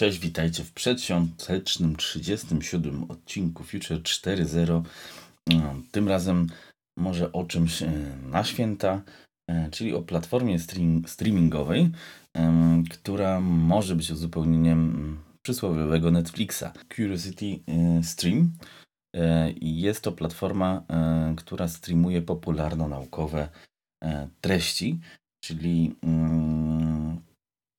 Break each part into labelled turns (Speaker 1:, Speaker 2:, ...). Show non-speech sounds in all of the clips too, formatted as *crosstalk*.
Speaker 1: Cześć, witajcie w przedświątecznym 37 odcinku Future 4.0. No, tym razem może o czymś e, na święta, e, czyli o platformie stream, streamingowej, która może być uzupełnieniem przysłowiowego Netflixa. Curiosity e, Stream. Jest to platforma, która streamuje popularno-naukowe treści, czyli mm,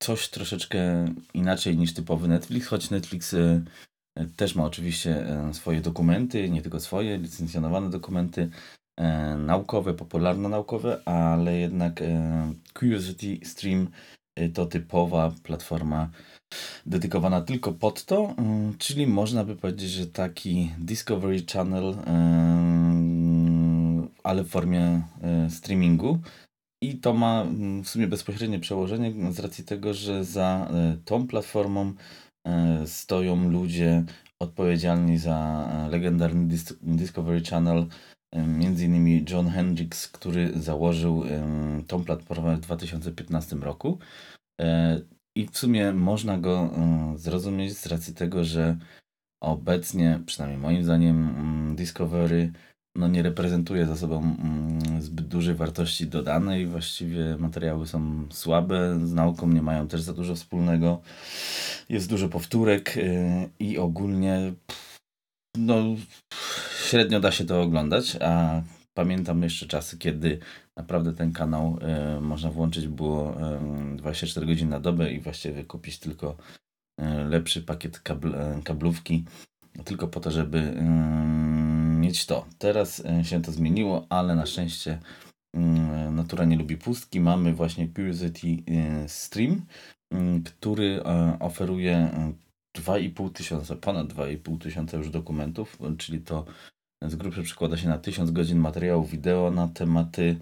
Speaker 1: coś troszeczkę inaczej niż typowy Netflix, choć Netflix e, też ma oczywiście e, swoje dokumenty, nie tylko swoje, licencjonowane dokumenty e, naukowe, popularno-naukowe, ale jednak Curiosity Stream to typowa platforma dedykowana tylko pod to, czyli można by powiedzieć, że taki Discovery Channel, ale w formie streamingu. I to ma mm, w sumie bezpośrednie przełożenie z racji tego, że za e, tą platformą e, stoją ludzie odpowiedzialni za e, legendarny Discovery Channel, między innymi John Hendricks, który założył tą platformę w 2015 roku. I w sumie można go zrozumieć z racji tego, że obecnie, przynajmniej moim zdaniem, mm, Discovery no, nie reprezentuje za sobą mm, zbyt dużej wartości dodanej. Właściwie materiały są słabe, z nauką nie mają też za dużo wspólnego. Jest dużo powtórek y, i ogólnie no, średnio da się to oglądać, a pamiętam jeszcze czasy, kiedy naprawdę ten kanał y, można włączyć było 24 godziny na dobę i właściwie kupić tylko y, lepszy pakiet kabl, kablówki tylko po to, żeby mieć to. Teraz e, się to zmieniło, ale na szczęście mm, natura nie lubi pustki. Mamy właśnie Curiosity e, Stream, mm, który e, oferuje 2,5 tysiąca, ponad 2,5 tysiąca już dokumentów, czyli to z grubsza przekłada się na 1000 godzin materiału wideo na tematy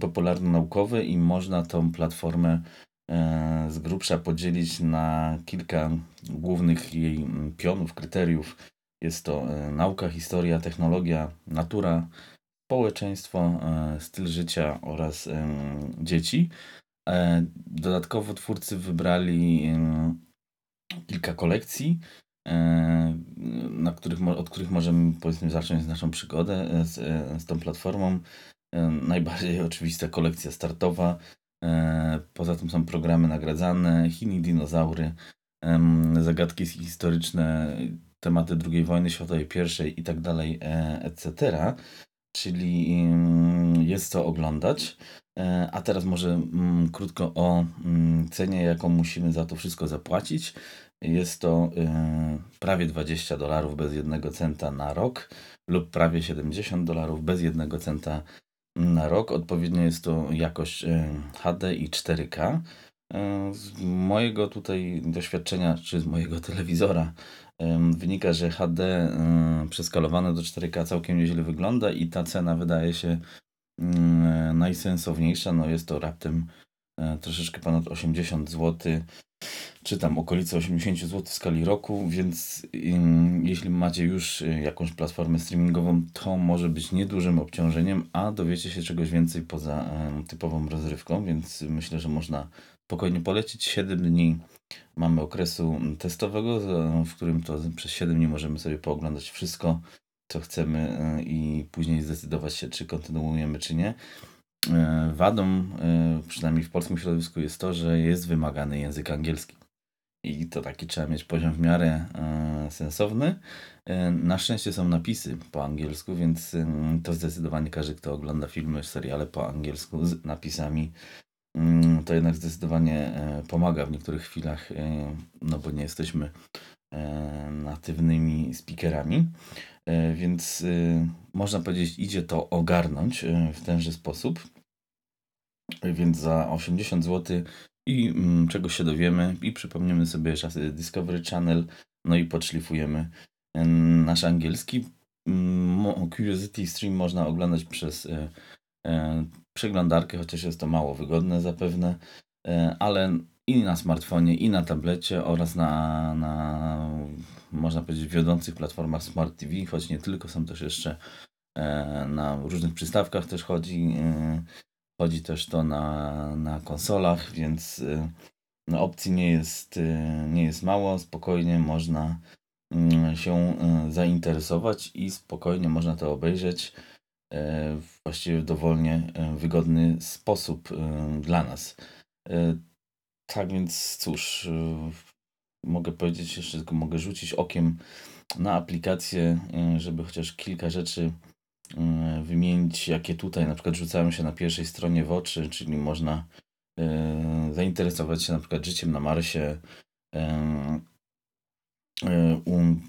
Speaker 1: popularno-naukowe i można tą platformę z grubsza podzielić na kilka głównych jej mm, pionów, kryteriów jest to e, nauka, historia, technologia, natura, społeczeństwo, e, styl życia oraz dzieci. E, dodatkowo twórcy wybrali kilka kolekcji, na których, od których możemy powiedzmy zacząć naszą przygodę z, z tą platformą. Najbardziej *laughs* oczywista kolekcja startowa. Poza tym są programy nagradzane, Chiny, dinozaury, zagadki historyczne, tematy II wojny światowej, pierwszej i tak dalej, e, etc. Czyli mm, jest co oglądać. E, a teraz może mm, krótko o mm, cenie, jaką musimy za to wszystko zapłacić. Jest to e, prawie 20 dolarów bez jednego centa na rok lub prawie 70 dolarów bez jednego centa na rok. Odpowiednio jest to jakość HD i 4K. Mojego tutaj doświadczenia, czy z mojego telewizora, wynika, że HD przeskalowane do 4K całkiem nieźle wygląda i ta cena wydaje się najsensowniejsza. No jest to raptem e, troszeczkę ponad 80 zł, czy tam okolice 80 zł w skali roku, więc jeśli macie już e, jakąś platformę streamingową, to może być niedużym obciążeniem, a dowiecie się czegoś więcej poza typową rozrywką, więc myślę, że można spokojnie polecić. 7 dni mamy okresu testowego, w którym to przez 7 dni możemy sobie pooglądać wszystko, co chcemy e, i później zdecydować się, czy kontynuujemy, czy nie. E, wadą, e, przynajmniej w polskim środowisku, jest to, że jest wymagany język angielski. I to taki trzeba mieć poziom w miarę sensowny. Na szczęście są napisy po angielsku, więc to zdecydowanie każdy, kto ogląda filmy, seriale po angielsku z napisami, Mm, to jednak zdecydowanie e, pomaga w niektórych chwilach, e, no bo nie jesteśmy e, natywnymi speakerami, więc można powiedzieć, idzie to ogarnąć w tenże sposób. Więc za 80 zł i mm, czegoś się dowiemy i przypomniemy sobie czasy Discovery Channel, no i podszlifujemy nasz angielski. Mm, Curiosity Stream można oglądać przez przeglądarkę, chociaż jest to mało wygodne zapewne, e, ale i na smartfonie, i na tablecie oraz na, na można powiedzieć wiodących platformach Smart TV, choć nie tylko, są też jeszcze e, na różnych przystawkach też chodzi, e, chodzi też to na, na konsolach, więc no, opcji nie jest, nie jest mało, spokojnie można mm, się zainteresować i spokojnie można to obejrzeć właściwie w dowolnie wygodny sposób dla nas. Tak więc cóż, mogę powiedzieć jeszcze, tylko mogę rzucić okiem na aplikację, żeby chociaż kilka rzeczy wymienić, jakie tutaj na przykład rzucają się na pierwszej stronie w oczy, czyli można zainteresować się na przykład życiem na Marsie,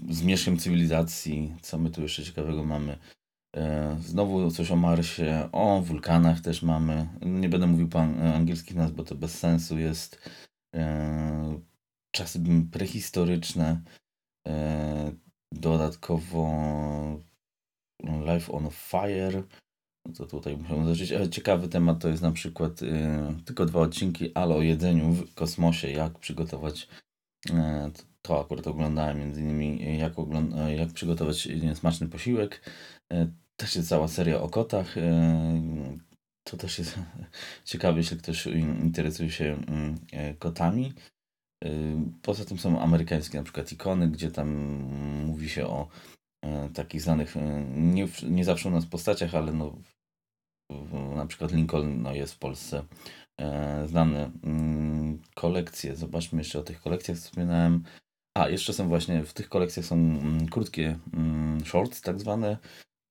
Speaker 1: zmierzchem cywilizacji, co my tu jeszcze ciekawego mamy. Znowu coś o Marsie, o wulkanach też mamy. Nie będę mówił po angielskich nazw, bo to bez sensu jest. Czasy prehistoryczne. Dodatkowo Life on Fire. No to tutaj musiałem zacząć. Ciekawy temat to jest na przykład tylko dwa odcinki, ale o jedzeniu w kosmosie, jak przygotować. To akurat oglądałem między innymi, jak, jak przygotować smaczny posiłek. Też jest cała seria o kotach. To też jest *laughs* ciekawe, jeśli ktoś interesuje się kotami. Poza tym są amerykańskie na przykład ikony, gdzie tam mówi się o takich znanych, nie, nie zawsze u nas postaciach, ale no, na przykład Lincoln no, jest w Polsce znany. Kolekcje, zobaczmy jeszcze o tych kolekcjach, wspominałem. A, jeszcze są właśnie, w tych kolekcjach są krótkie shorts tak zwane,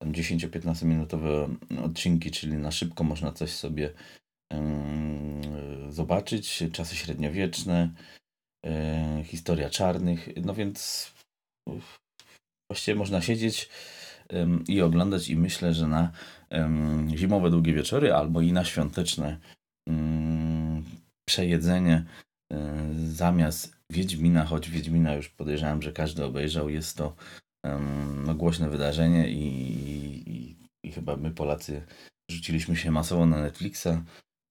Speaker 1: 10-15 minutowe odcinki, czyli na szybko można coś sobie zobaczyć. Czasy średniowieczne, e, historia czarnych. No więc właściwie można siedzieć i oglądać i myślę, że na zimowe długie wieczory albo i na świąteczne przejedzenie e, zamiast Wiedźmina, choć Wiedźmina już podejrzewam, że każdy obejrzał, jest to no, głośne wydarzenie i, i, i, chyba my Polacy rzuciliśmy się masowo na Netflixa,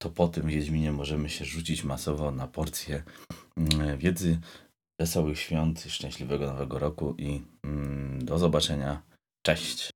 Speaker 1: to po tym Wiedźminie możemy się rzucić masowo na porcję mm, wiedzy, wesołych świąt, szczęśliwego nowego roku i mm, do zobaczenia. Cześć!